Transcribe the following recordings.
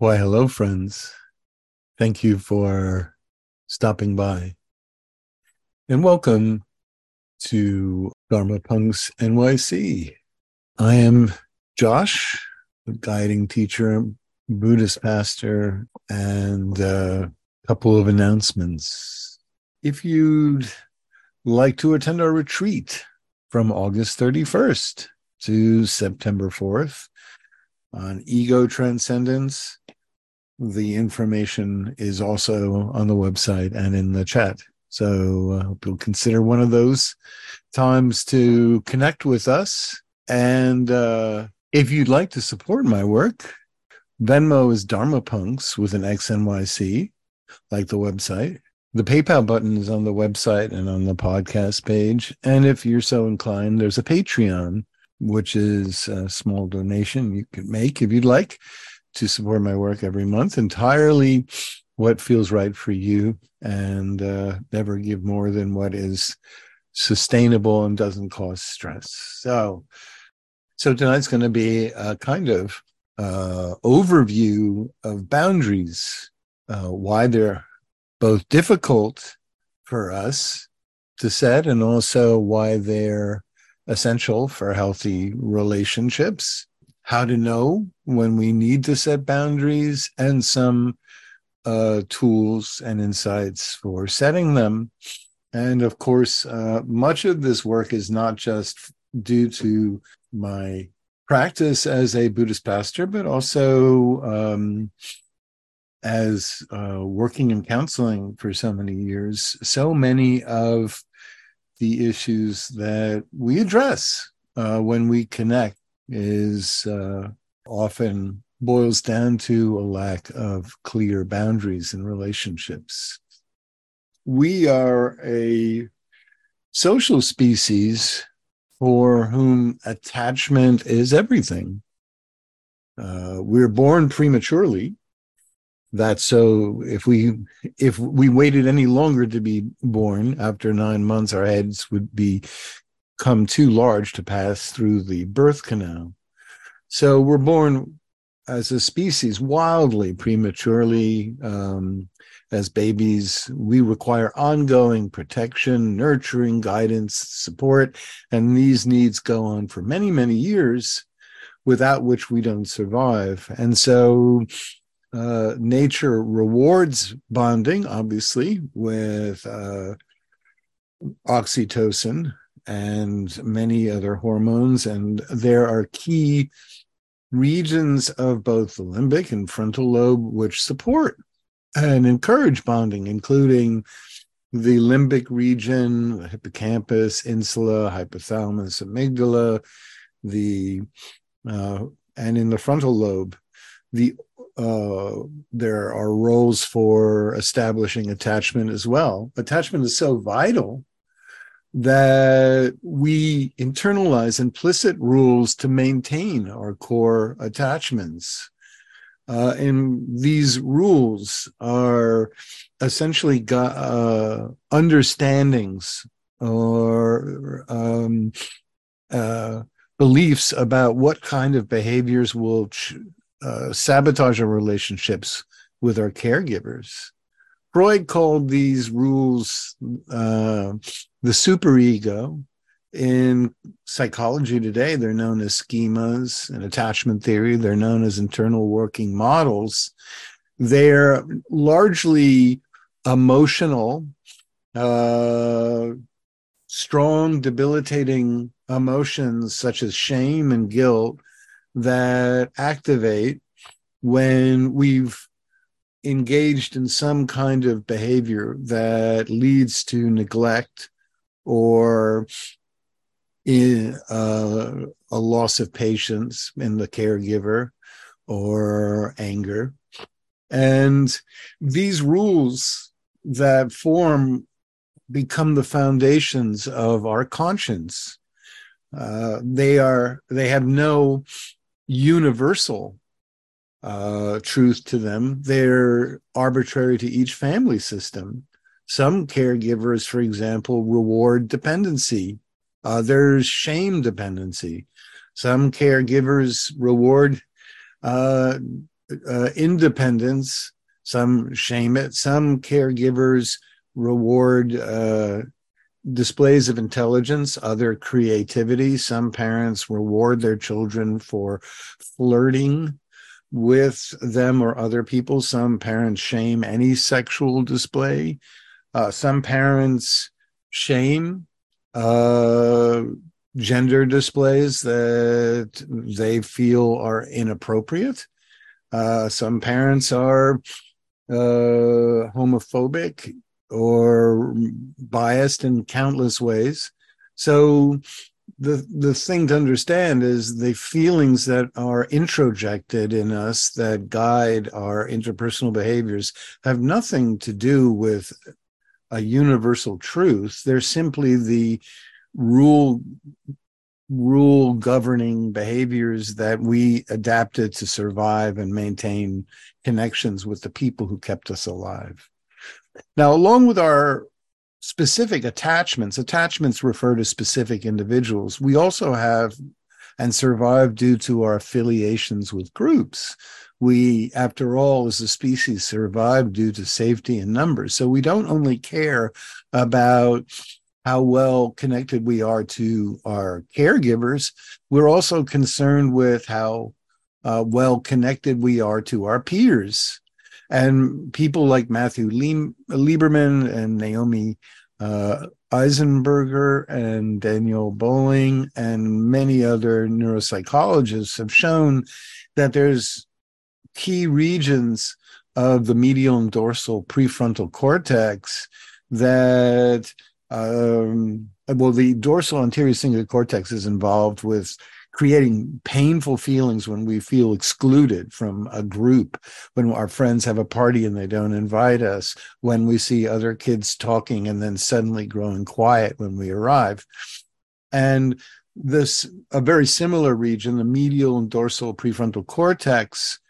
Why, hello, friends. Thank you for stopping by. And welcome to Dharma Punx NYC. I am Josh, a guiding teacher, Buddhist pastor, and a couple of announcements. If you'd like to attend our retreat from August 31st to September 4th on ego transcendence, the information is also on the website and in the chat. So I uh, hope you'll consider one of those times to connect with us. And uh, if you'd like to support my work, Venmo is Dharma Punks with an XNYC, like the website. The PayPal button is on the website and on the podcast page. And if you're so inclined, there's a Patreon, which is a small donation you can make if you'd like to support my work every month. Entirely what feels right for you and uh, never give more than what is sustainable and doesn't cause stress. So so tonight's going to be a kind of uh, overview of boundaries uh, why they're both difficult for us to set and also why they're essential for healthy relationships how to know when we need to set boundaries and some uh, tools and insights for setting them. And of course, uh, much of this work is not just due to my practice as a Buddhist pastor, but also um, as uh, working in counseling for so many years. So many of the issues that we address uh, when we connect is uh, often boils down to a lack of clear boundaries in relationships. We are a social species for whom attachment is everything. Uh, we're born prematurely. That so if we if we waited any longer to be born after nine months, our heads would be come too large to pass through the birth canal. So we're born as a species wildly prematurely. Um, as babies, we require ongoing protection, nurturing, guidance, support, and these needs go on for many, many years, without which we don't survive. And so uh, nature rewards bonding, obviously, with uh, oxytocin, and many other hormones. And there are key regions of both the limbic and frontal lobe which support and encourage bonding, including the limbic region, the hippocampus, insula, hypothalamus, amygdala, the uh, and in the frontal lobe, the uh, there are roles for establishing attachment as well. Attachment is so vital that we internalize implicit rules to maintain our core attachments. Uh, and these rules are essentially uh, understandings or um, uh, beliefs about what kind of behaviors will ch- uh, sabotage our relationships with our caregivers. Freud called these rules uh, the superego. In psychology today, they're known as schemas and attachment theory. They're known as internal working models. They're largely emotional, uh, strong, debilitating emotions such as shame and guilt that activate when we've engaged in some kind of behavior that leads to neglect or in, uh, a loss of patience in the caregiver or anger. And these rules that form become the foundations of our conscience. Uh, they are they have no universal uh, truth to them. They're arbitrary to each family system. Some caregivers, for example, reward dependency. Uh, there's shame dependency. Some caregivers reward uh, uh, independence, some shame it, some caregivers reward uh, displays of intelligence, other creativity. Some parents reward their children for flirting with them or other people. Some parents shame any sexual display. Uh, some parents shame uh, gender displays that they feel are inappropriate. Uh, some parents are uh, homophobic or biased in countless ways. So the the thing to understand is the feelings that are introjected in us that guide our interpersonal behaviors have nothing to do with a universal truth they're simply the rule rule governing behaviors that we adapted to survive and maintain connections with the people who kept us alive now along with our specific attachments. Attachments refer to specific individuals. We also have and survive due to our affiliations with groups. We, after all, as a species, survive due to safety in numbers. So we don't only care about how well connected we are to our caregivers, we're also concerned with how uh, well connected we are to our peers. And people like Matthew Lieberman and Naomi uh, Eisenberger and Daniel Bowling and many other neuropsychologists have shown that there's key regions of the medial and dorsal prefrontal cortex that um, well the dorsal anterior cingulate cortex is involved with creating painful feelings when we feel excluded from a group, when our friends have a party and they don't invite us, when we see other kids talking and then suddenly growing quiet when we arrive. And this, a very similar region, the medial and dorsal prefrontal cortex,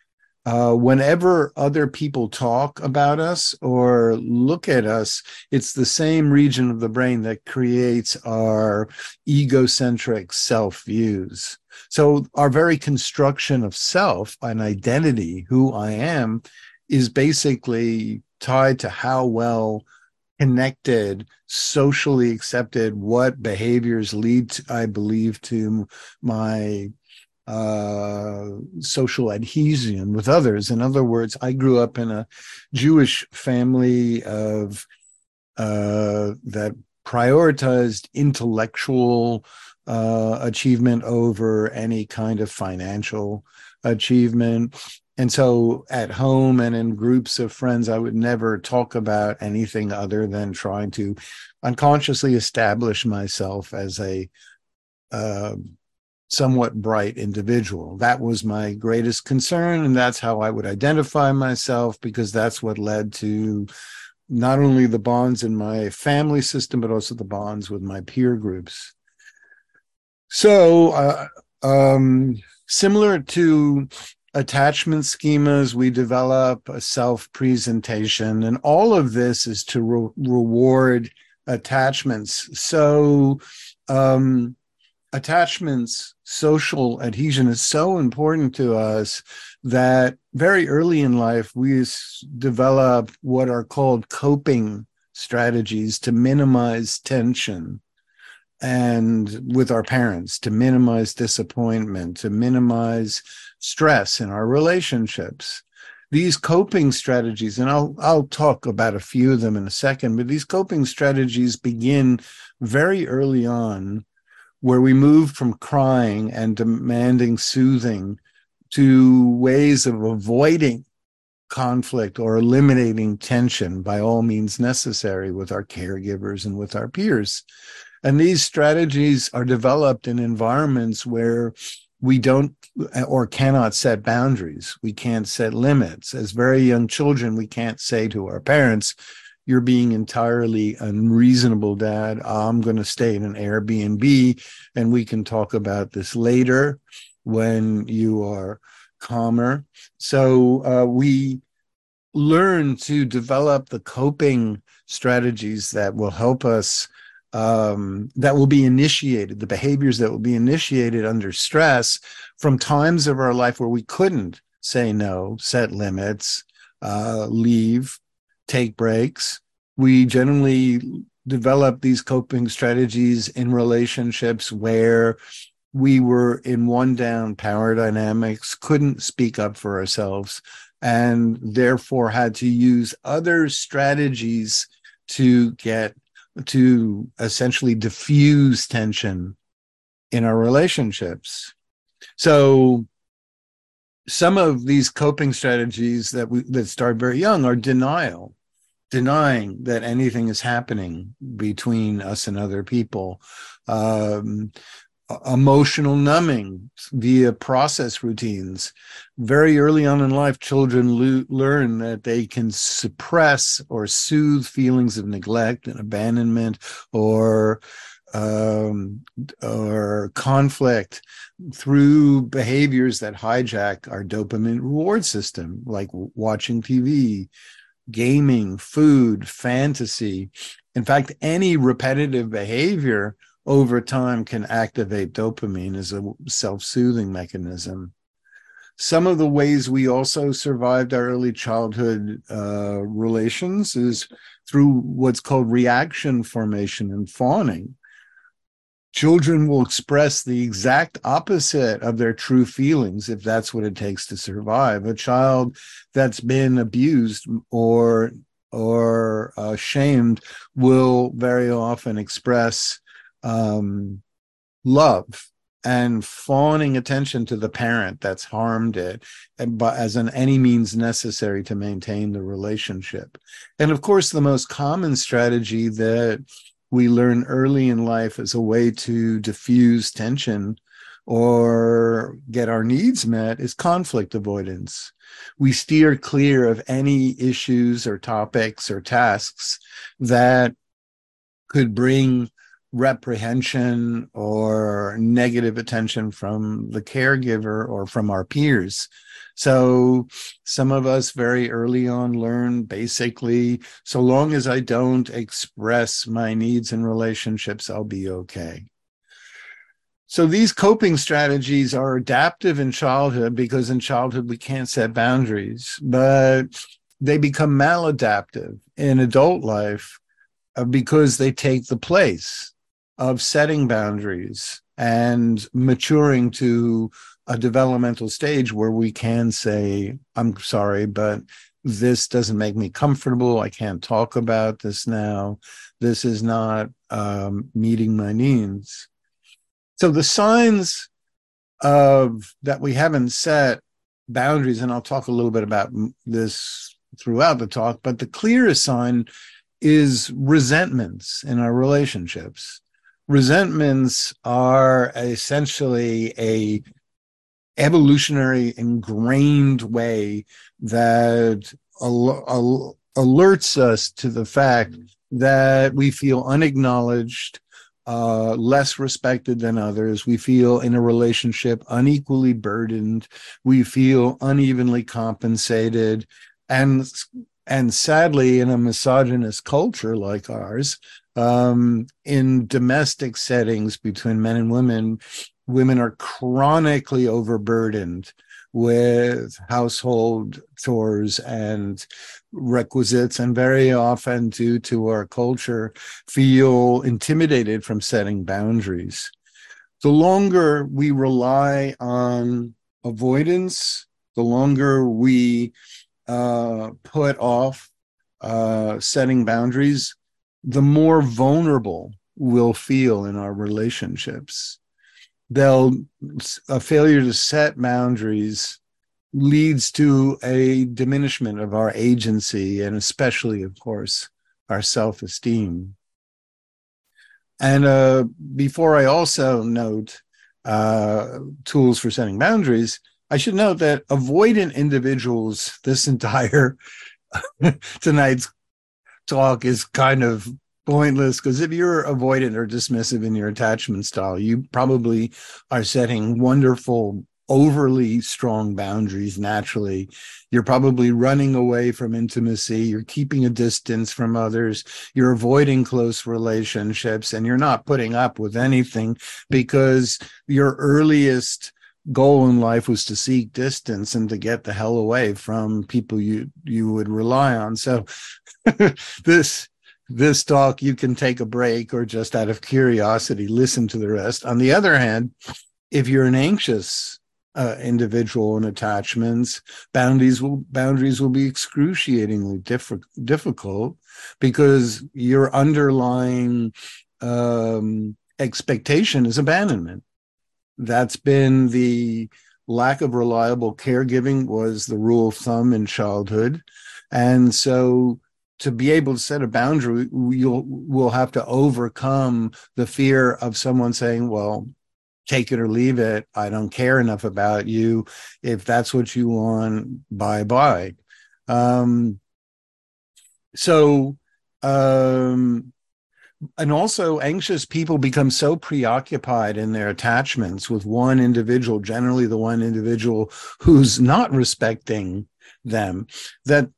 uh, whenever other people talk about us or look at us, it's the same region of the brain that creates our egocentric self views. So, our very construction of self and identity, who I am, is basically tied to how well connected, socially accepted, what behaviors lead, to, I believe, to my uh, social adhesion with others. In other words, I grew up in a Jewish family of uh, that prioritized intellectual uh, achievement over any kind of financial achievement. And so at home and in groups of friends, I would never talk about anything other than trying to unconsciously establish myself as a uh, somewhat bright individual. That was my greatest concern. And that's how I would identify myself because that's what led to not only the bonds in my family system, but also the bonds with my peer groups. So, uh, um, similar to attachment schemas, we develop a self presentation, and all of this is to re- reward attachments. So, um, attachments, social adhesion is so important to us that very early in life, we develop what are called coping strategies to minimize tension and with our parents to minimize disappointment, to minimize stress in our relationships. These coping strategies, and I'll I'll talk about a few of them in a second, but these coping strategies begin very early on where we moved from crying and demanding soothing to ways of avoiding conflict or eliminating tension by all means necessary with our caregivers and with our peers. And these strategies are developed in environments where we don't or cannot set boundaries. We can't set limits. As very young children, we can't say to our parents, you're being entirely unreasonable, Dad. I'm going to stay in an Airbnb and we can talk about this later when you are calmer. So uh, we learn to develop the coping strategies that will help us um, that will be initiated, the behaviors that will be initiated under stress from times of our life where we couldn't say no, set limits, uh, leave, take breaks. We generally develop these coping strategies in relationships where we were in one down power dynamics, couldn't speak up for ourselves, and therefore had to use other strategies to get to essentially diffuse tension in our relationships. So some of these coping strategies that we that start very young are denial denying that anything is happening between us and other people. Um, emotional numbing via process routines. Very early on in life children lo- learn that they can suppress or soothe feelings of neglect and abandonment or um, or conflict through behaviors that hijack our dopamine reward system, like watching TV, gaming, food, fantasy. In fact, any repetitive behavior over time can activate dopamine as a self soothing mechanism. Some of the ways we also survived our early childhood uh, relations is through what's called reaction formation and fawning children will express the exact opposite of their true feelings if that's what it takes to survive. A child that's been abused or or uh, shamed will very often express um, love and fawning attention to the parent that's harmed it and, but as an any means necessary to maintain the relationship. And of course the most common strategy that we learn early in life as a way to diffuse tension or get our needs met is conflict avoidance. We steer clear of any issues or topics or tasks that could bring reprehension or negative attention from the caregiver or from our peers. So some of us very early on learn basically, so long as I don't express my needs in relationships, I'll be okay. So these coping strategies are adaptive in childhood because in childhood we can't set boundaries, but they become maladaptive in adult life uh, because they take the place of setting boundaries and maturing to a developmental stage where we can say, I'm sorry, but this doesn't make me comfortable. I can't talk about this now. This is not um, meeting my needs. So the signs of that we haven't set boundaries, and I'll talk a little bit about this throughout the talk, but the clearest sign is resentments in our relationships. Resentments are essentially a evolutionary ingrained way that al- al- alerts us to the fact that we feel unacknowledged, uh, less respected than others. We feel in a relationship unequally burdened. We feel unevenly compensated. And, and sadly, in a misogynist culture like ours, um, in domestic settings between men and women, women are chronically overburdened with household chores and requisites and very often due to our culture feel intimidated from setting boundaries. The longer we rely on avoidance the longer we uh, put off uh, setting boundaries the more vulnerable we'll feel in our relationships. They'll a failure to set boundaries leads to a diminishment of our agency and especially of course our self-esteem. And uh, before i also note uh, tools for setting boundaries i should note that avoidant individuals this entire tonight's talk is kind of pointless because if you're avoidant or dismissive in your attachment style, you probably are setting wonderful, overly strong boundaries naturally. You're probably running away from intimacy. You're keeping a distance from others. You're avoiding close relationships and you're not putting up with anything because your earliest goal in life was to seek distance and to get the hell away from people you you would rely on. So this this talk you can take a break or just out of curiosity listen to the rest. On the other hand if you're an anxious uh, individual and attachments boundaries will boundaries will be excruciatingly diff- difficult because your underlying um, expectation is abandonment that's been the lack of reliable caregiving was the rule of thumb in childhood. And so to be able to set a boundary you'll will have to overcome the fear of someone saying well take it or leave it. I don't care enough about you. If that's what you want bye bye um so um and also anxious people become so preoccupied in their attachments with one individual generally the one individual who's not respecting them that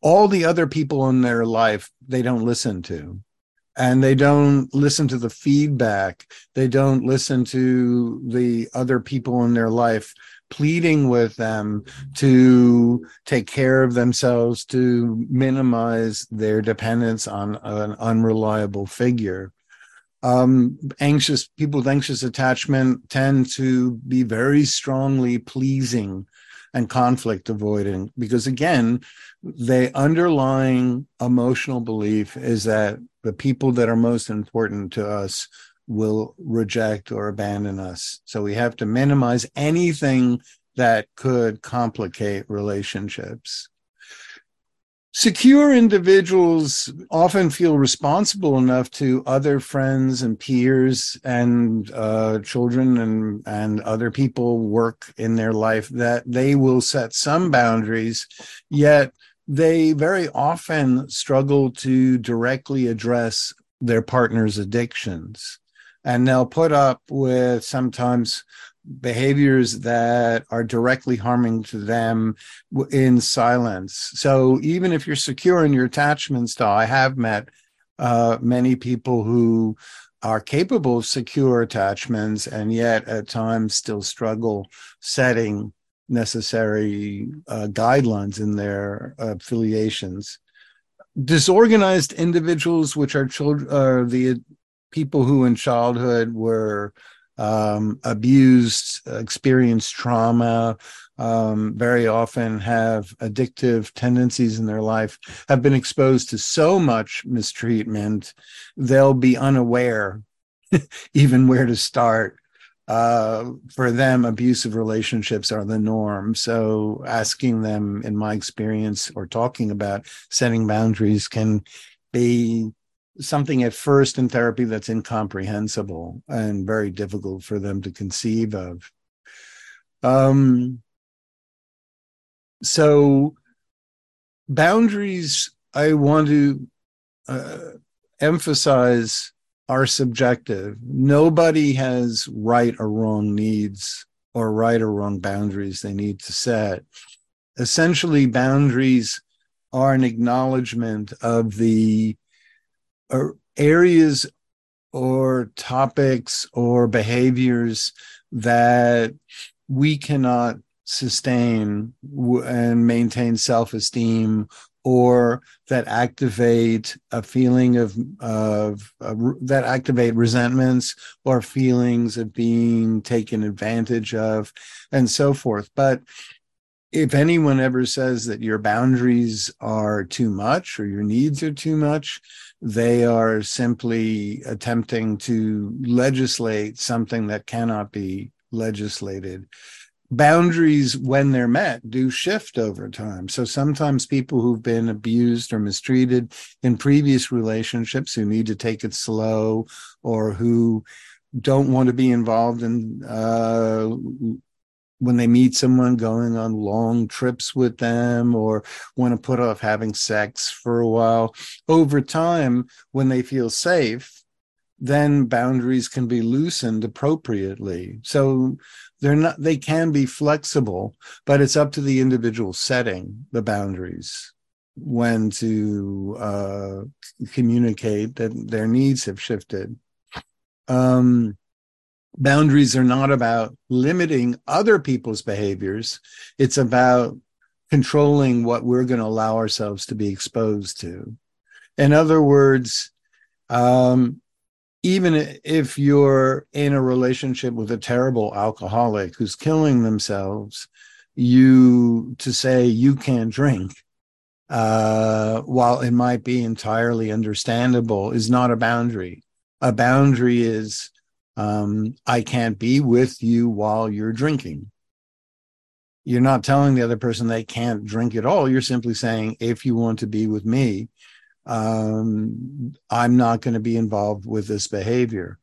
all the other people in their life they don't listen to. And they don't listen to the feedback. They don't listen to the other people in their life pleading with them to take care of themselves to minimize their dependence on an unreliable figure. Um, anxious people with anxious attachment tend to be very strongly pleasing and conflict avoiding because again the underlying emotional belief is that the people that are most important to us will reject or abandon us. So we have to minimize anything that could complicate relationships. Secure individuals often feel responsible enough to other friends and peers and uh, children and and other people work in their life that they will set some boundaries yet they very often struggle to directly address their partner's addictions and they'll put up with sometimes behaviors that are directly harming to them in silence. So even if you're secure in your attachment style, I have met uh, many people who are capable of secure attachments and yet at times still struggle setting necessary uh, guidelines in their affiliations. Disorganized individuals, which are children, are the people who in childhood were um, abused, experienced trauma, um, very often have addictive tendencies in their life, have been exposed to so much mistreatment, they'll be unaware even where to start. Uh, for them, abusive relationships are the norm. So, asking them, in my experience, or talking about setting boundaries can be something at first in therapy that's incomprehensible and very difficult for them to conceive of. Um, so, boundaries, I want to uh, emphasize, are subjective. Nobody has right or wrong needs or right or wrong boundaries they need to set. Essentially, boundaries are an acknowledgement of the areas or topics or behaviors that we cannot sustain and maintain self-esteem or that activate a feeling of of uh, that activate resentments or feelings of being taken advantage of and so forth? But if anyone ever says that your boundaries are too much or your needs are too much, they are simply attempting to legislate something that cannot be legislated. Boundaries, when they're met, do shift over time. So sometimes people who've been abused or mistreated in previous relationships who need to take it slow or who don't want to be involved in uh, when they meet someone going on long trips with them or want to put off having sex for a while. Over time when they feel safe then boundaries can be loosened appropriately. So they're not they can be flexible but it's up to the individual setting the boundaries when to uh, communicate that their needs have shifted. Um, boundaries are not about limiting other people's behaviors. It's about controlling what we're going to allow ourselves to be exposed to. In other words, um, even if you're in a relationship with a terrible alcoholic who's killing themselves, you to say you can't drink, uh, while it might be entirely understandable, is not a boundary. A boundary is um, I can't be with you while you're drinking. You're not telling the other person they can't drink at all. You're simply saying, if you want to be with me, um, I'm not going to be involved with this behavior.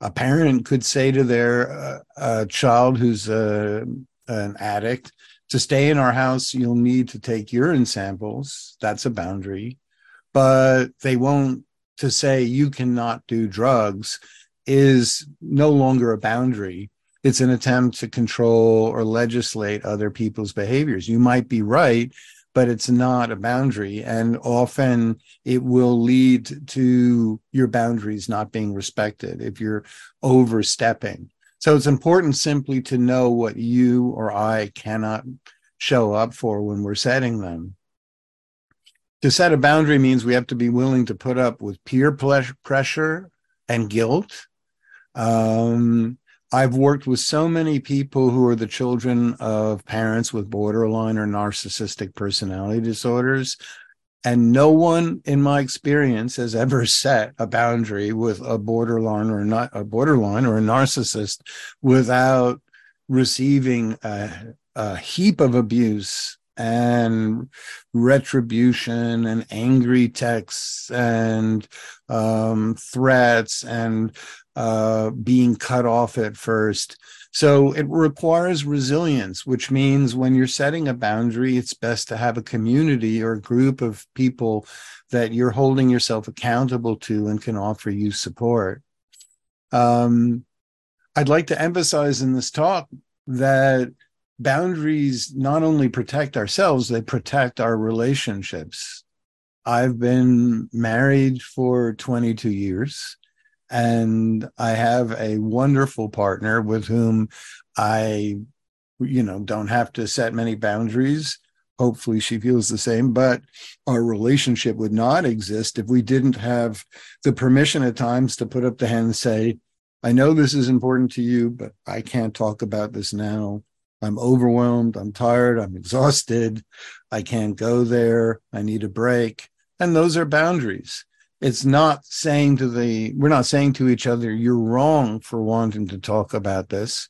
A parent could say to their uh, child who's a, an addict, to stay in our house, you'll need to take urine samples. That's a boundary. But they won't to say you cannot do drugs is no longer a boundary. It's an attempt to control or legislate other people's behaviors. You might be right, but it's not a boundary. And often it will lead to your boundaries not being respected if you're overstepping. So it's important simply to know what you or I cannot show up for when we're setting them. To set a boundary means we have to be willing to put up with peer pressure and guilt um, I've worked with so many people who are the children of parents with borderline or narcissistic personality disorders. And no one in my experience has ever set a boundary with a borderline or not a borderline or a narcissist without receiving a, a heap of abuse and retribution and angry texts and um, threats and uh, being cut off at first. So it requires resilience, which means when you're setting a boundary, it's best to have a community or a group of people that you're holding yourself accountable to and can offer you support. Um, I'd like to emphasize in this talk that boundaries not only protect ourselves, they protect our relationships. I've been married for 22 years and I have a wonderful partner with whom I, you know, don't have to set many boundaries. Hopefully, she feels the same, but our relationship would not exist if we didn't have the permission at times to put up the hand and say, I know this is important to you, but I can't talk about this now. I'm overwhelmed. I'm tired. I'm exhausted. I can't go there. I need a break. And those are boundaries it's not saying to the we're not saying to each other you're wrong for wanting to talk about this.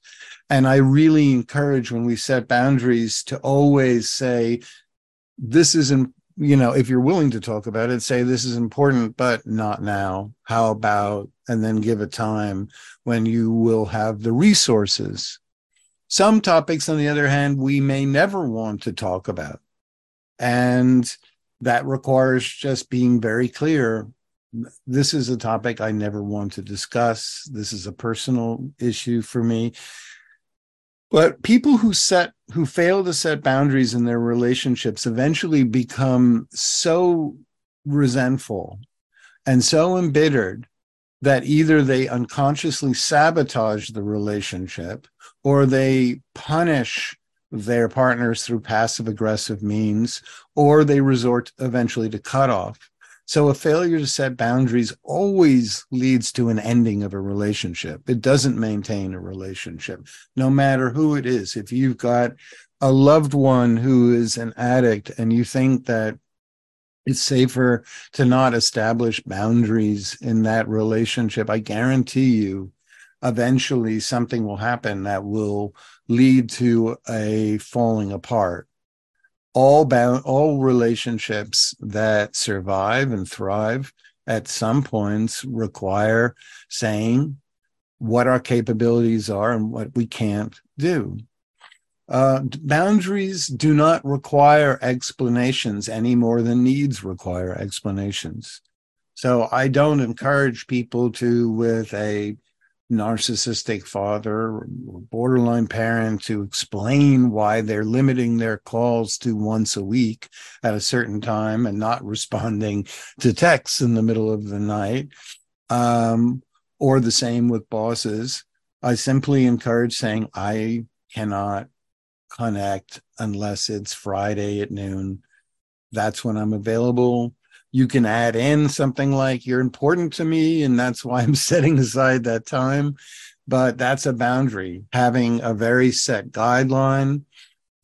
And i really encourage when we set boundaries to always say this isn't you know if you're willing to talk about it say this is important but not now. How about and then give a time when you will have the resources. Some topics on the other hand we may never want to talk about. And that requires just being very clear this is a topic I never want to discuss. This is a personal issue for me. But people who set who fail to set boundaries in their relationships eventually become so resentful and so embittered that either they unconsciously sabotage the relationship or they punish their partners through passive aggressive means or they resort eventually to cut off so a failure to set boundaries always leads to an ending of a relationship. It doesn't maintain a relationship, no matter who it is. If you've got a loved one who is an addict and you think that it's safer to not establish boundaries in that relationship, I guarantee you eventually something will happen that will lead to a falling apart all bound all relationships that survive and thrive at some points require saying what our capabilities are and what we can't do. Uh, boundaries do not require explanations any more than needs require explanations. So I don't encourage people to, with a narcissistic father or borderline parent to explain why they're limiting their calls to once a week at a certain time and not responding to texts in the middle of the night um, or the same with bosses I simply encourage saying, I cannot connect unless it's Friday at noon. That's when I'm available. You can add in something like, You're important to me, and that's why I'm setting aside that time. But that's a boundary, having a very set guideline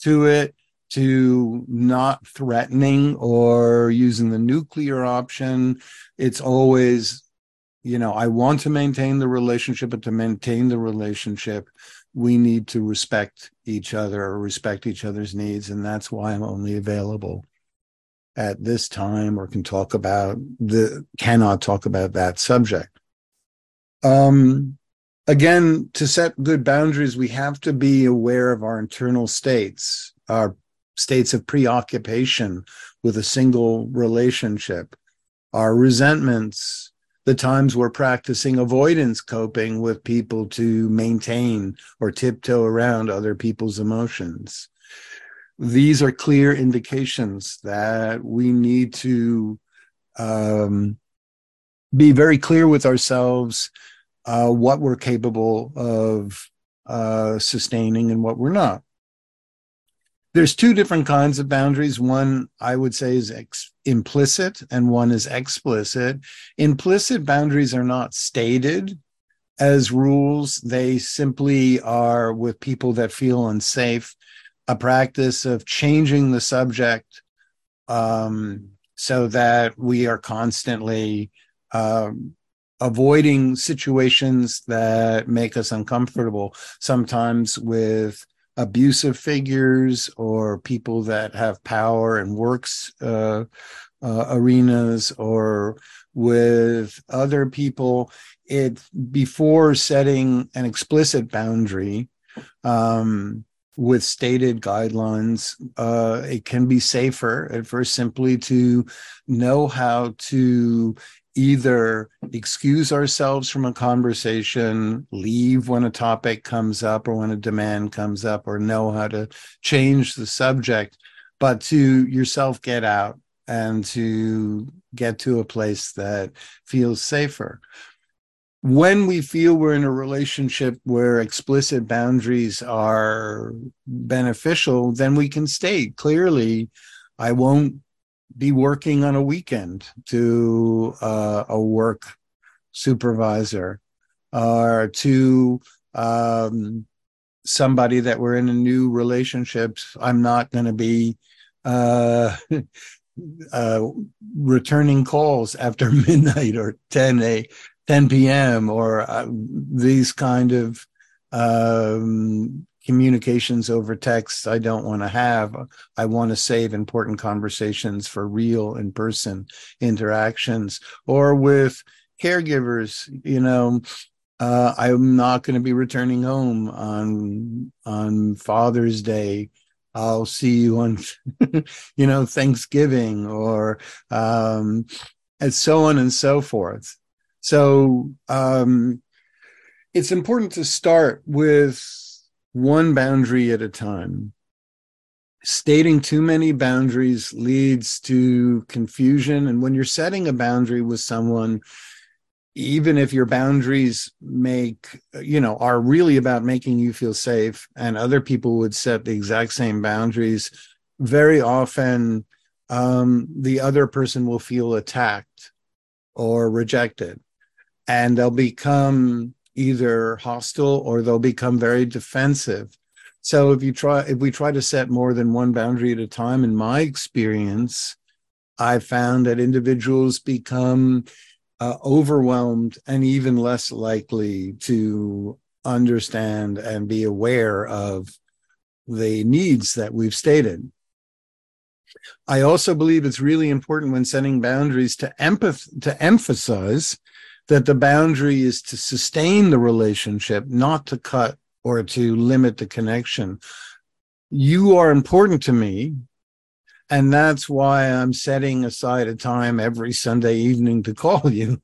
to it, to not threatening or using the nuclear option. It's always, you know, I want to maintain the relationship, but to maintain the relationship, we need to respect each other or respect each other's needs. And that's why I'm only available at this time or can talk about the cannot talk about that subject. Um, again, to set good boundaries, we have to be aware of our internal states, our states of preoccupation with a single relationship, our resentments, the times we're practicing avoidance coping with people to maintain or tiptoe around other people's emotions. These are clear indications that we need to um, be very clear with ourselves uh, what we're capable of uh, sustaining and what we're not. There's two different kinds of boundaries. One I would say is ex- implicit, and one is explicit. Implicit boundaries are not stated as rules, they simply are with people that feel unsafe, a practice of changing the subject um, so that we are constantly um, avoiding situations that make us uncomfortable, sometimes with abusive figures or people that have power and works uh, uh, arenas or with other people. It before setting an explicit boundary um, with stated guidelines uh, it can be safer at first simply to know how to either excuse ourselves from a conversation, leave when a topic comes up or when a demand comes up, or know how to change the subject, but to yourself get out and to get to a place that feels safer. When we feel we're in a relationship where explicit boundaries are beneficial, then we can state clearly, I won't be working on a weekend to uh, a work supervisor or to um, somebody that we're in a new relationship. I'm not going to be uh, uh, returning calls after midnight or 10 a 10 p.m. or uh, these kind of um, communications over text I don't want to have. I want to save important conversations for real in person interactions or with caregivers, you know. Uh, I'm not going to be returning home on on Father's Day. I'll see you on, you know, Thanksgiving or um, and so on and so forth. So um, it's important to start with one boundary at a time. Stating too many boundaries leads to confusion. And when you're setting a boundary with someone, even if your boundaries make, you know, are really about making you feel safe, and other people would set the exact same boundaries, very often um, the other person will feel attacked or rejected. And they'll become either hostile or they'll become very defensive. So if you try, if we try to set more than one boundary at a time, in my experience, I found that individuals become uh, overwhelmed and even less likely to understand and be aware of the needs that we've stated. I also believe it's really important when setting boundaries to empath- to emphasize that the boundary is to sustain the relationship, not to cut or to limit the connection. You are important to me. And that's why I'm setting aside a time every Sunday evening to call you.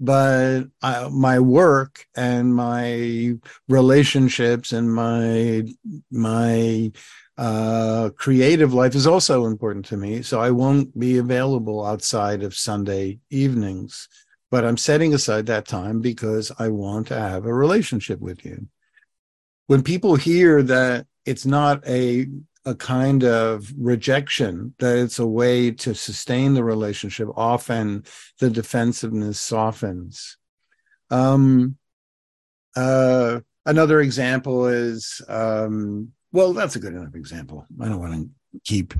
But I, my work and my relationships and my my uh, creative life is also important to me. So I won't be available outside of Sunday evenings but I'm setting aside that time because I want to have a relationship with you. When people hear that it's not a a kind of rejection that it's a way to sustain the relationship often the defensiveness softens um uh another example is um well that's a good enough example i don't want to keep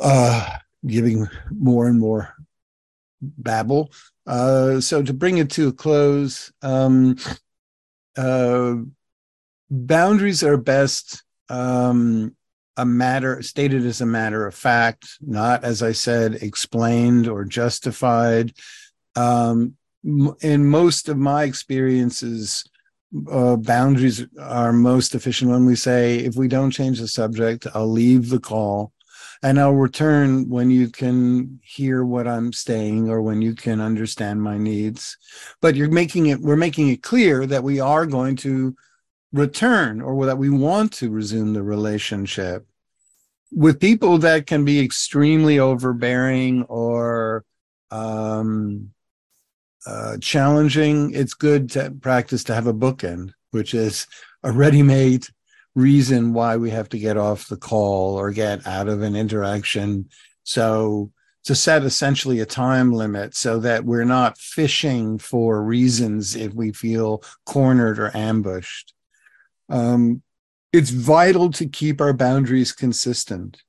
uh giving more and more babble uh so to bring it to a close um uh boundaries are best um, a matter stated as a matter of fact, not as I said, explained or justified. Um, in most of my experiences, uh, boundaries are most efficient when we say, if we don't change the subject, I'll leave the call and I'll return when you can hear what I'm saying or when you can understand my needs. But you're making it, we're making it clear that we are going to return or that we want to resume the relationship with people that can be extremely overbearing or um, uh, challenging it's good to practice to have a bookend which is a ready-made reason why we have to get off the call or get out of an interaction so to set essentially a time limit so that we're not fishing for reasons if we feel cornered or ambushed um, it's vital to keep our boundaries consistent.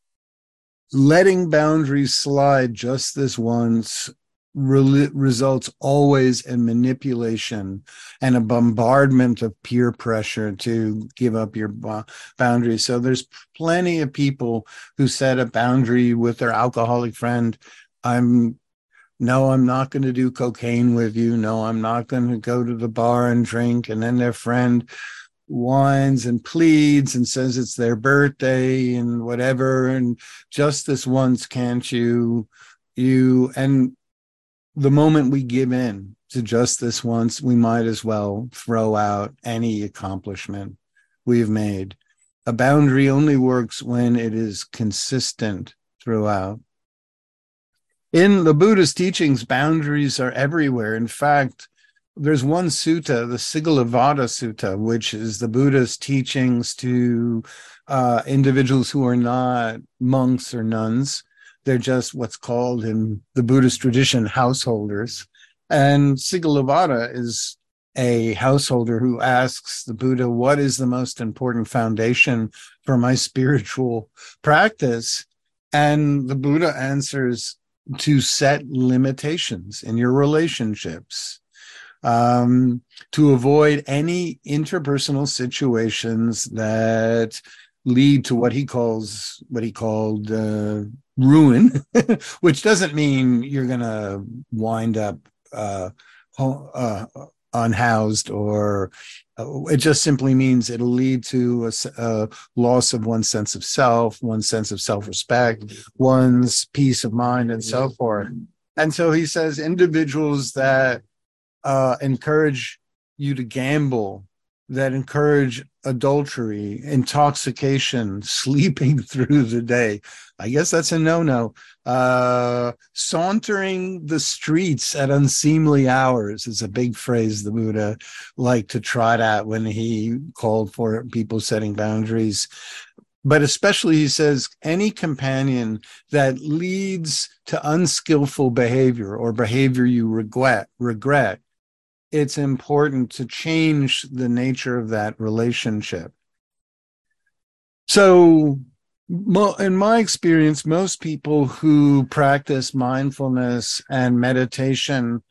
Letting boundaries slide just this once re- results always in manipulation and a bombardment of peer pressure to give up your boundaries. So there's plenty of people who set a boundary with their alcoholic friend. I'm no, I'm not going to do cocaine with you. No, I'm not going to go to the bar and drink. And then their friend whines and pleads and says it's their birthday and whatever and just this once can't you you and the moment we give in to just this once we might as well throw out any accomplishment we've made. A boundary only works when it is consistent throughout. In the buddhist teachings boundaries are everywhere. In fact there's one sutta, the Sigalovada Sutta, which is the Buddha's teachings to uh, individuals who are not monks or nuns. They're just what's called in the Buddhist tradition householders. And Sigalovada is a householder who asks the Buddha, What is the most important foundation for my spiritual practice? And the Buddha answers, To set limitations in your relationships um, to avoid any interpersonal situations that lead to what he calls what he called uh, ruin, which doesn't mean you're going to wind up uh, uh, unhoused or uh, it just simply means it'll lead to a, a, loss of one's sense of self, one's sense of self-respect, one's peace of mind, and so forth. And so he says individuals that uh, encourage you to gamble, that encourage adultery, intoxication, sleeping through the day. I guess that's a no no. Uh, sauntering the streets at unseemly hours is a big phrase the Buddha liked to trot out when he called for people setting boundaries. But especially, he says, any companion that leads to unskillful behavior or behavior you regret, regret, it's important to change the nature of that relationship. So, in my experience, most people who practice mindfulness and meditation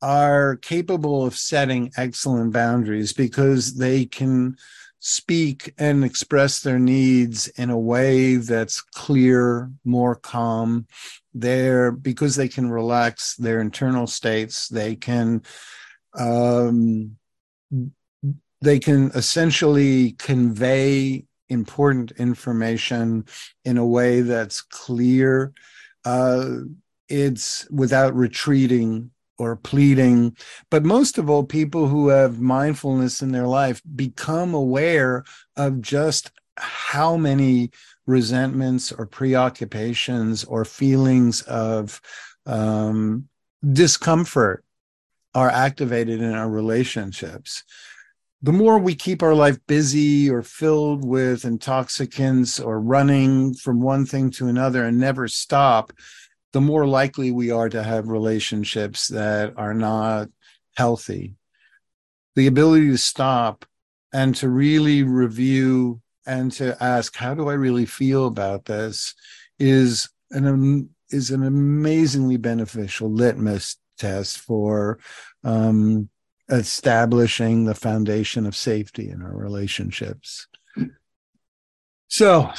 are capable of setting excellent boundaries because they can speak and express their needs in a way that's clear, more calm. There, because they can relax their internal states, they can um, they can essentially convey important information in a way that's clear. Uh, it's without retreating or pleading. But most of all, people who have mindfulness in their life become aware of just how many resentments or preoccupations or feelings of um, discomfort are activated in our relationships. The more we keep our life busy or filled with intoxicants or running from one thing to another and never stop, the more likely we are to have relationships that are not healthy. The ability to stop and to really review and to ask, how do I really feel about this is an, is an amazingly beneficial litmus test for um, establishing the foundation of safety in our relationships. So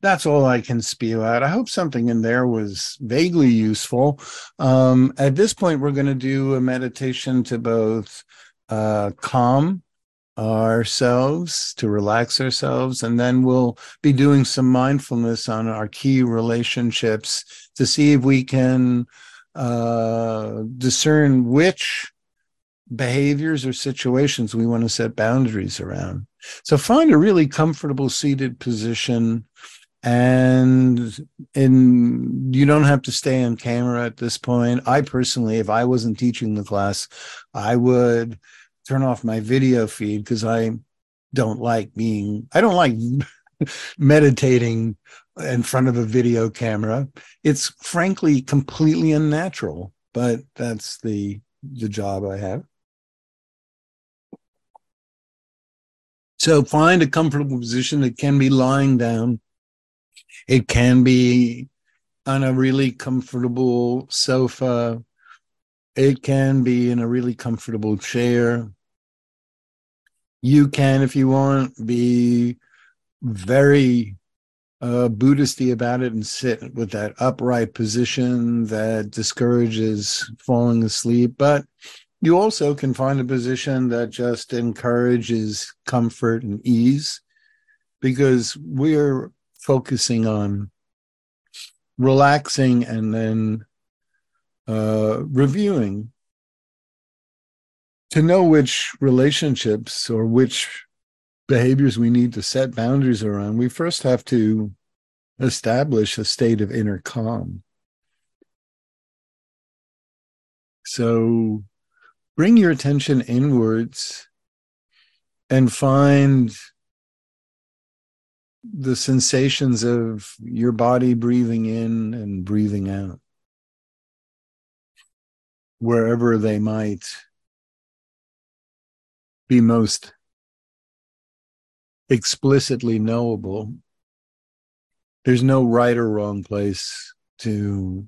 that's all I can spew out. I hope something in there was vaguely useful. Um, at this point, we're going to do a meditation to both uh, calm ourselves, to relax ourselves, and then we'll be doing some mindfulness on our key relationships to see if we can uh, discern which behaviors or situations we want to set boundaries around. So find a really comfortable seated position and in you don't have to stay on camera at this point. I personally, if I wasn't teaching the class, I would turn off my video feed because I don't like being I don't like meditating in front of a video camera. It's frankly completely unnatural, but that's the the job I have. So find a comfortable position. It can be lying down. It can be on a really comfortable sofa. It can be in a really comfortable chair. You can, if you want, be very uh, Buddhisty about it and sit with that upright position that discourages falling asleep. But you also can find a position that just encourages comfort and ease because we're focusing on relaxing and then uh, reviewing to know which relationships or which behaviors we need to set boundaries around, we first have to establish a state of inner calm. So bring your attention inwards and find the sensations of your body breathing in and breathing out, wherever they might be most explicitly knowable. There's no right or wrong place to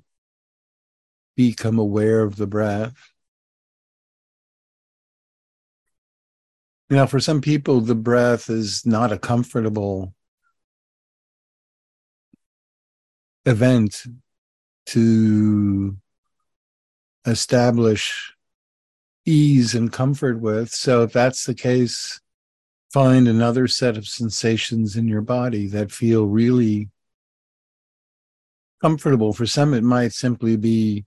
become aware of the breath. Now, for some people, the breath is not a comfortable event to establish ease and comfort with. So, if that's the case, find another set of sensations in your body that feel really comfortable. For some, it might simply be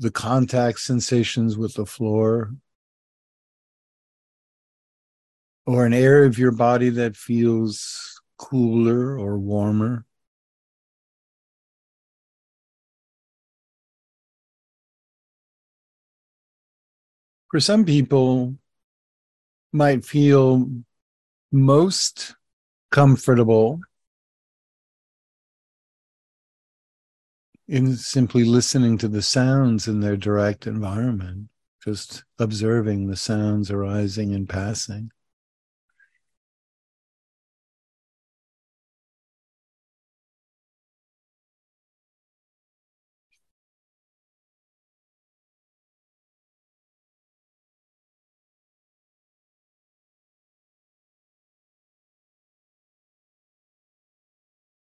the contact sensations with the floor or an area of your body that feels cooler or warmer. For some people, might feel most comfortable in simply listening to the sounds in their direct environment, just observing the sounds arising and passing.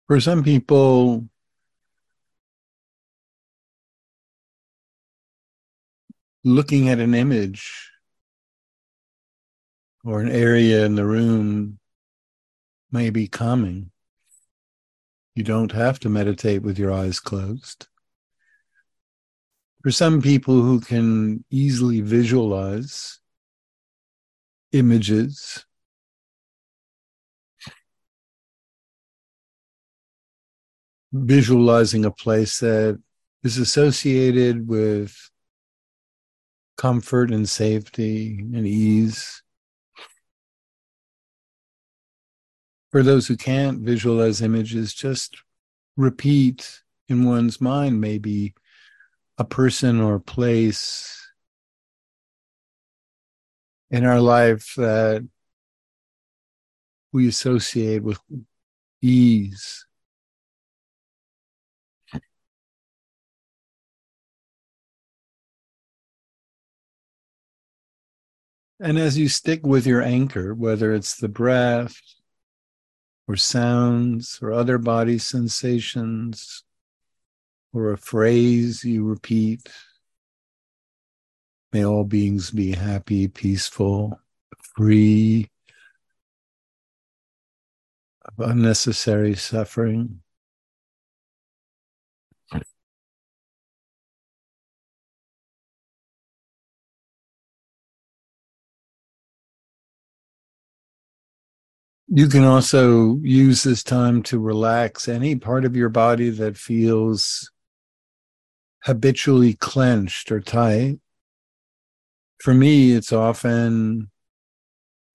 For some people, looking at an image or an area in the room may be calming. You don't have to meditate with your eyes closed. For some people who can easily visualize images visualizing a place that is associated with comfort and safety and ease. For those who can't visualize images, just repeat in one's mind maybe a person or place in our life that we associate with ease. And as you stick with your anchor, whether it's the breath or sounds or other body sensations or a phrase you repeat, may all beings be happy, peaceful, free of unnecessary suffering. You can also use this time to relax any part of your body that feels habitually clenched or tight. For me, it's often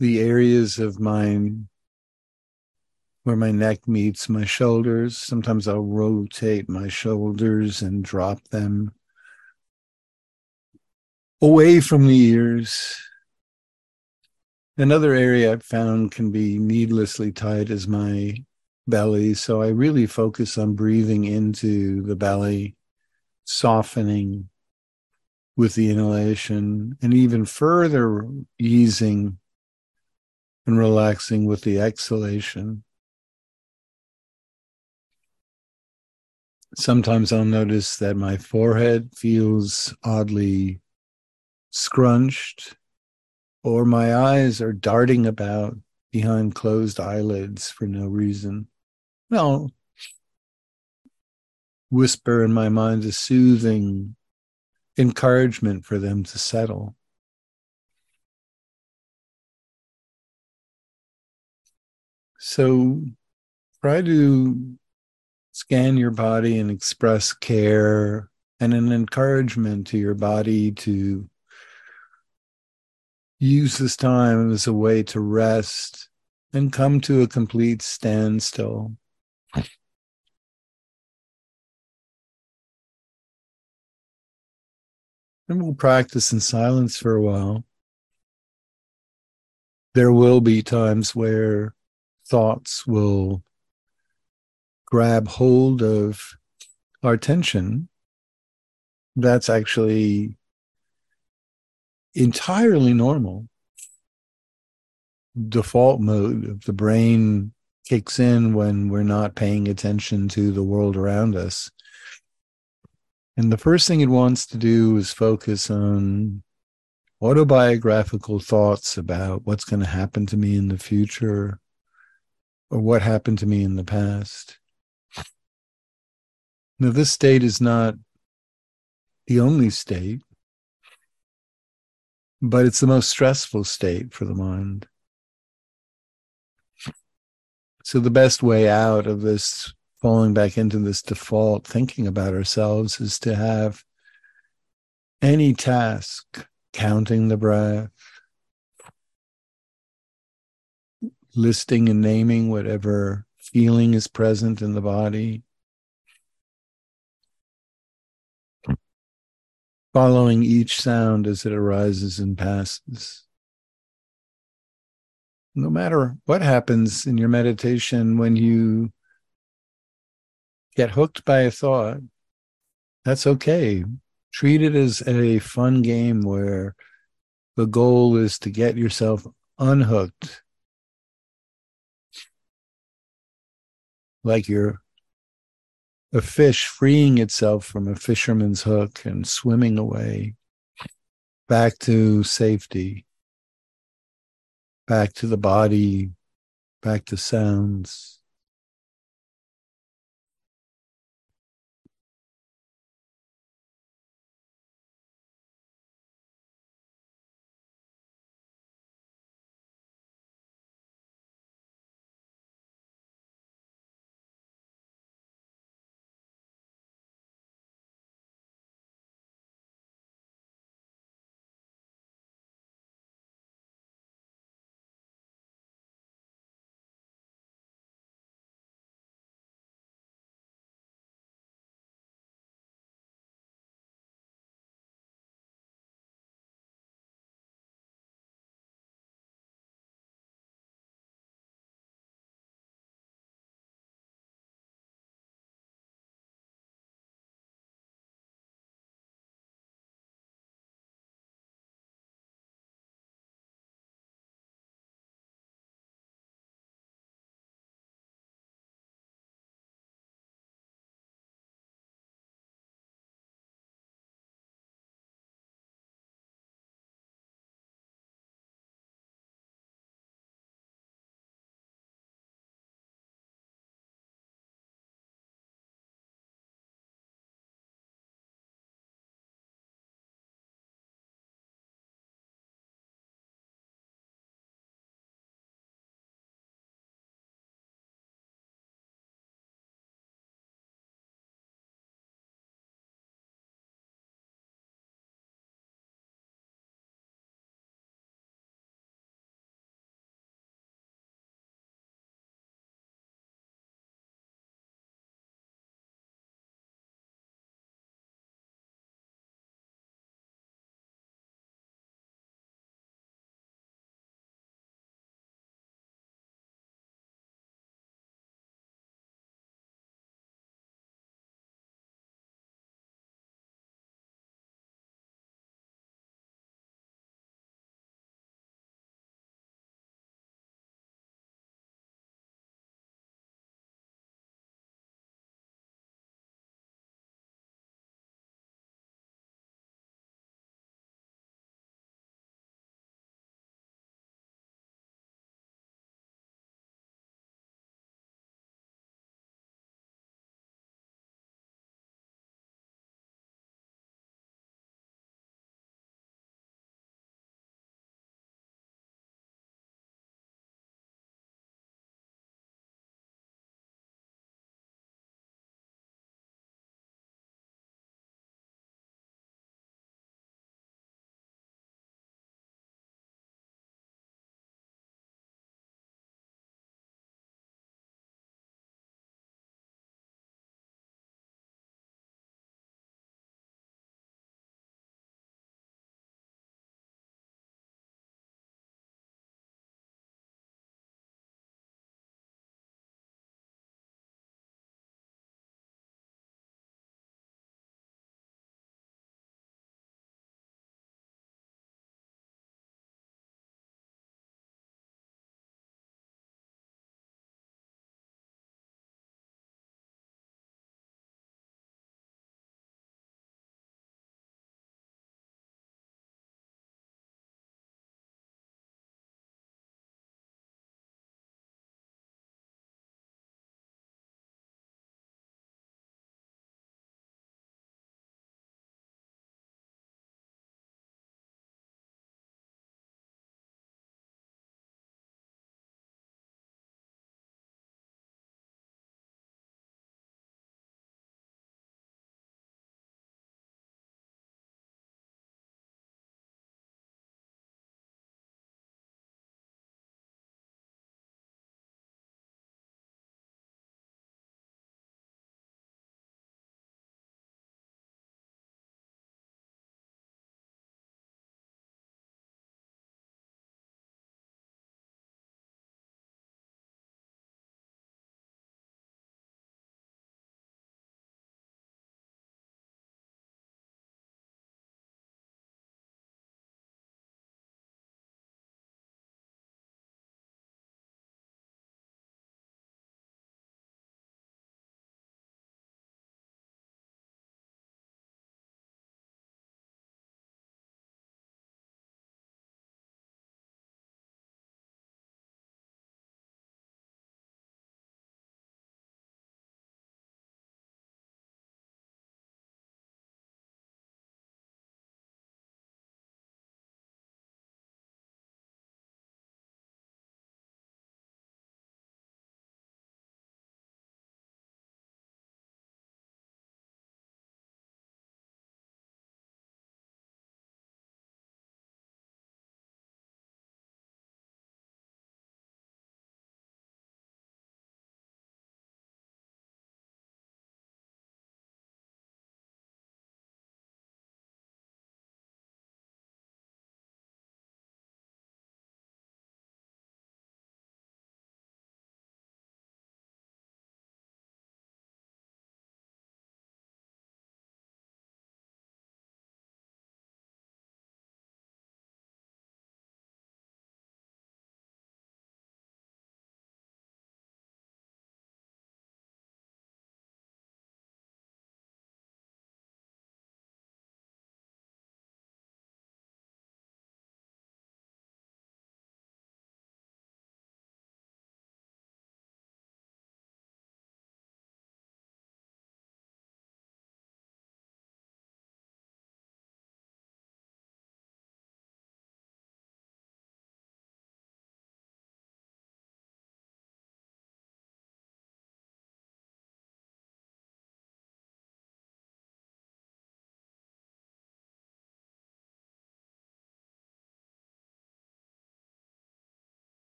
the areas of my where my neck meets my shoulders. Sometimes I'll rotate my shoulders and drop them away from the ears Another area I've found can be needlessly tight is my belly. So I really focus on breathing into the belly, softening with the inhalation, and even further easing and relaxing with the exhalation. Sometimes I'll notice that my forehead feels oddly scrunched or my eyes are darting about behind closed eyelids for no reason. I'll whisper in my mind a soothing encouragement for them to settle. So try to scan your body and express care and an encouragement to your body to use this time as a way to rest and come to a complete standstill. And we'll practice in silence for a while. There will be times where thoughts will grab hold of our attention. That's actually entirely normal. Default mode of the brain kicks in when we're not paying attention to the world around us. And the first thing it wants to do is focus on autobiographical thoughts about what's going to happen to me in the future or what happened to me in the past. Now, this state is not the only state but it's the most stressful state for the mind. So, the best way out of this falling back into this default thinking about ourselves is to have any task, counting the breath, listing and naming whatever feeling is present in the body, following each sound as it arises and passes. No matter what happens in your meditation when you get hooked by a thought, that's okay. Treat it as a fun game where the goal is to get yourself unhooked. Like you're a fish freeing itself from a fisherman's hook and swimming away. Back to safety, back to the body, back to sounds.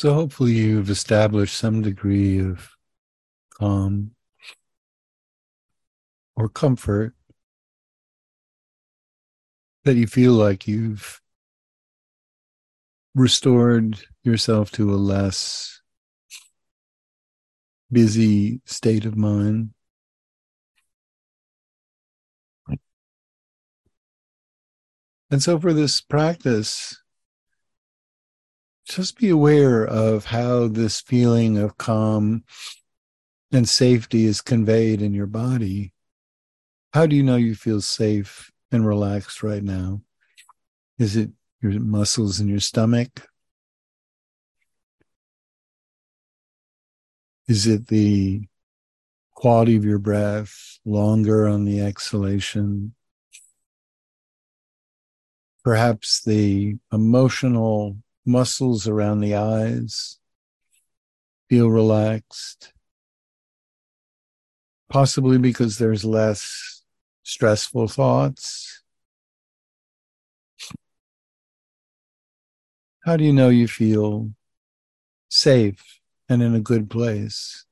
So hopefully you've established some degree of calm or comfort that you feel like you've restored yourself to a less busy state of mind. And so, for this practice, just be aware of how this feeling of calm and safety is conveyed in your body. How do you know you feel safe and relaxed right now? Is it your muscles in your stomach? Is it the quality of your breath, longer on the exhalation? Perhaps the emotional muscles around the eyes feel relaxed. Possibly because there's less stressful thoughts. How do you know you feel safe and in a good place.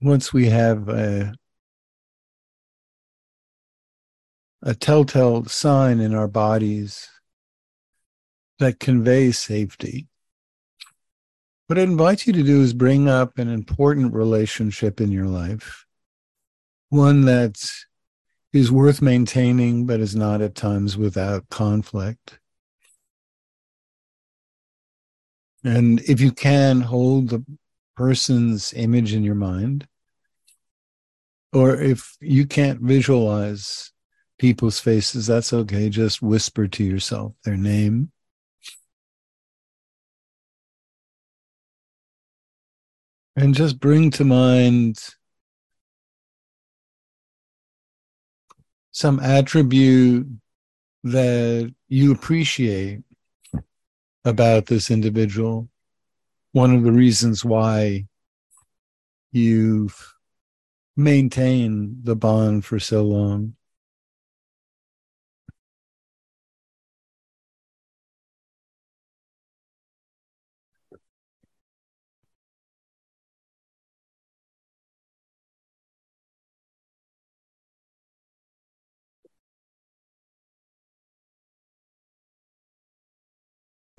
Once we have a, a telltale sign in our bodies that conveys safety, what I invite you to do is bring up an important relationship in your life, one that's worth maintaining, but is not at times without conflict. And if you can hold the person's image in your mind, or if you can't visualize people's faces, that's okay. Just whisper to yourself their name. And just bring to mind some attribute that you appreciate about this individual. One of the reasons why you've maintained the bond for so long.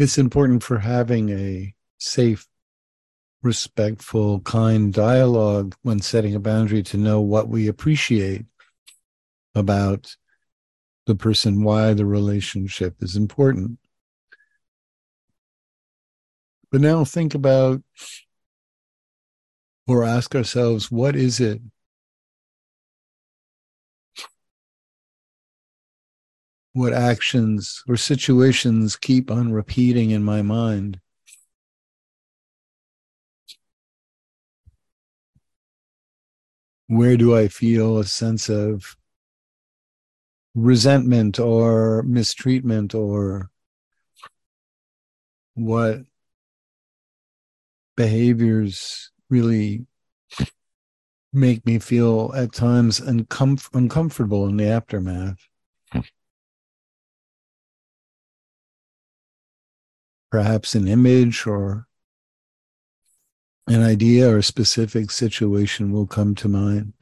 It's important for having a safe, respectful, kind dialogue when setting a boundary to know what we appreciate about the person, why the relationship is important. But now think about or ask ourselves what is it what actions or situations keep on repeating in my mind. Where do I feel a sense of resentment or mistreatment or what behaviors really make me feel at times uncomf- uncomfortable in the aftermath? Perhaps an image or an idea or a specific situation will come to mind.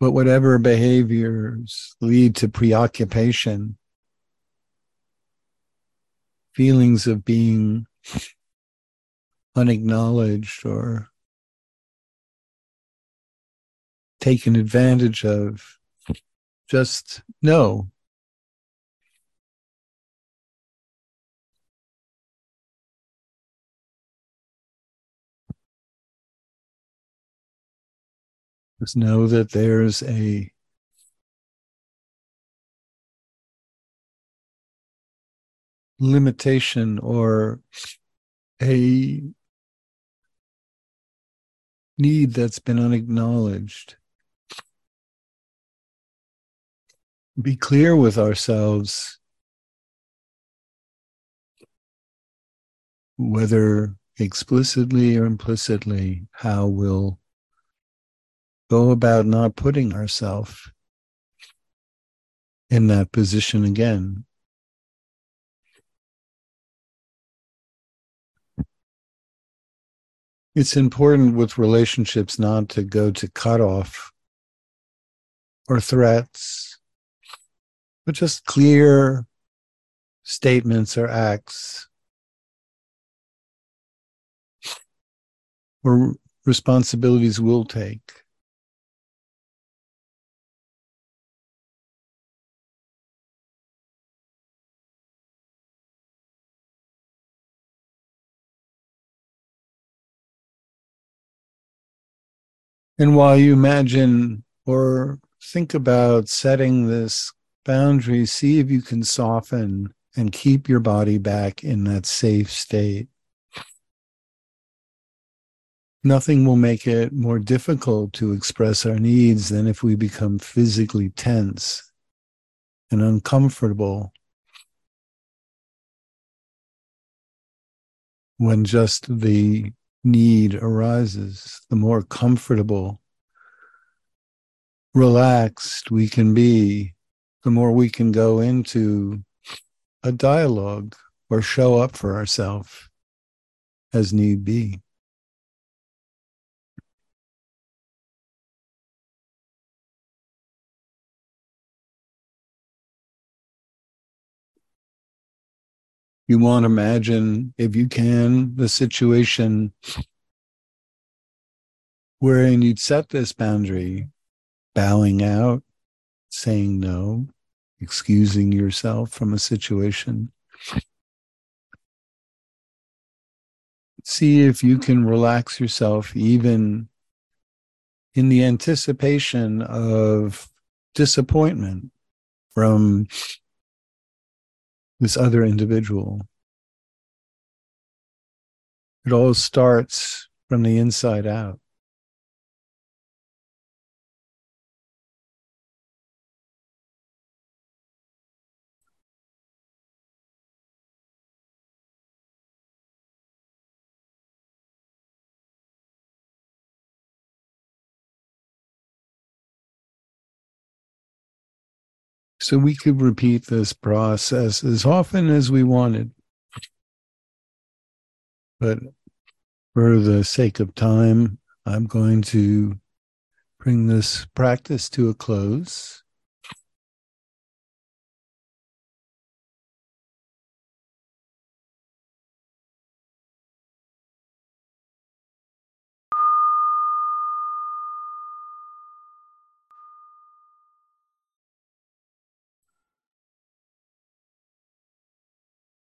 But whatever behaviors lead to preoccupation, feelings of being unacknowledged or taken advantage of, just know Just know that there's a limitation or a need that's been unacknowledged. Be clear with ourselves whether explicitly or implicitly how we'll go about not putting ourselves in that position again. It's important with relationships not to go to cutoff or threats, but just clear statements or acts or responsibilities we'll take. And while you imagine or think about setting this boundary, see if you can soften and keep your body back in that safe state. Nothing will make it more difficult to express our needs than if we become physically tense and uncomfortable when just the need arises, the more comfortable, relaxed we can be, the more we can go into a dialogue or show up for ourselves as need be. You want to imagine, if you can, the situation wherein you'd set this boundary, bowing out, saying no, excusing yourself from a situation. See if you can relax yourself even in the anticipation of disappointment from this other individual. It all starts from the inside out. So we could repeat this process as often as we wanted. But for the sake of time, I'm going to bring this practice to a close.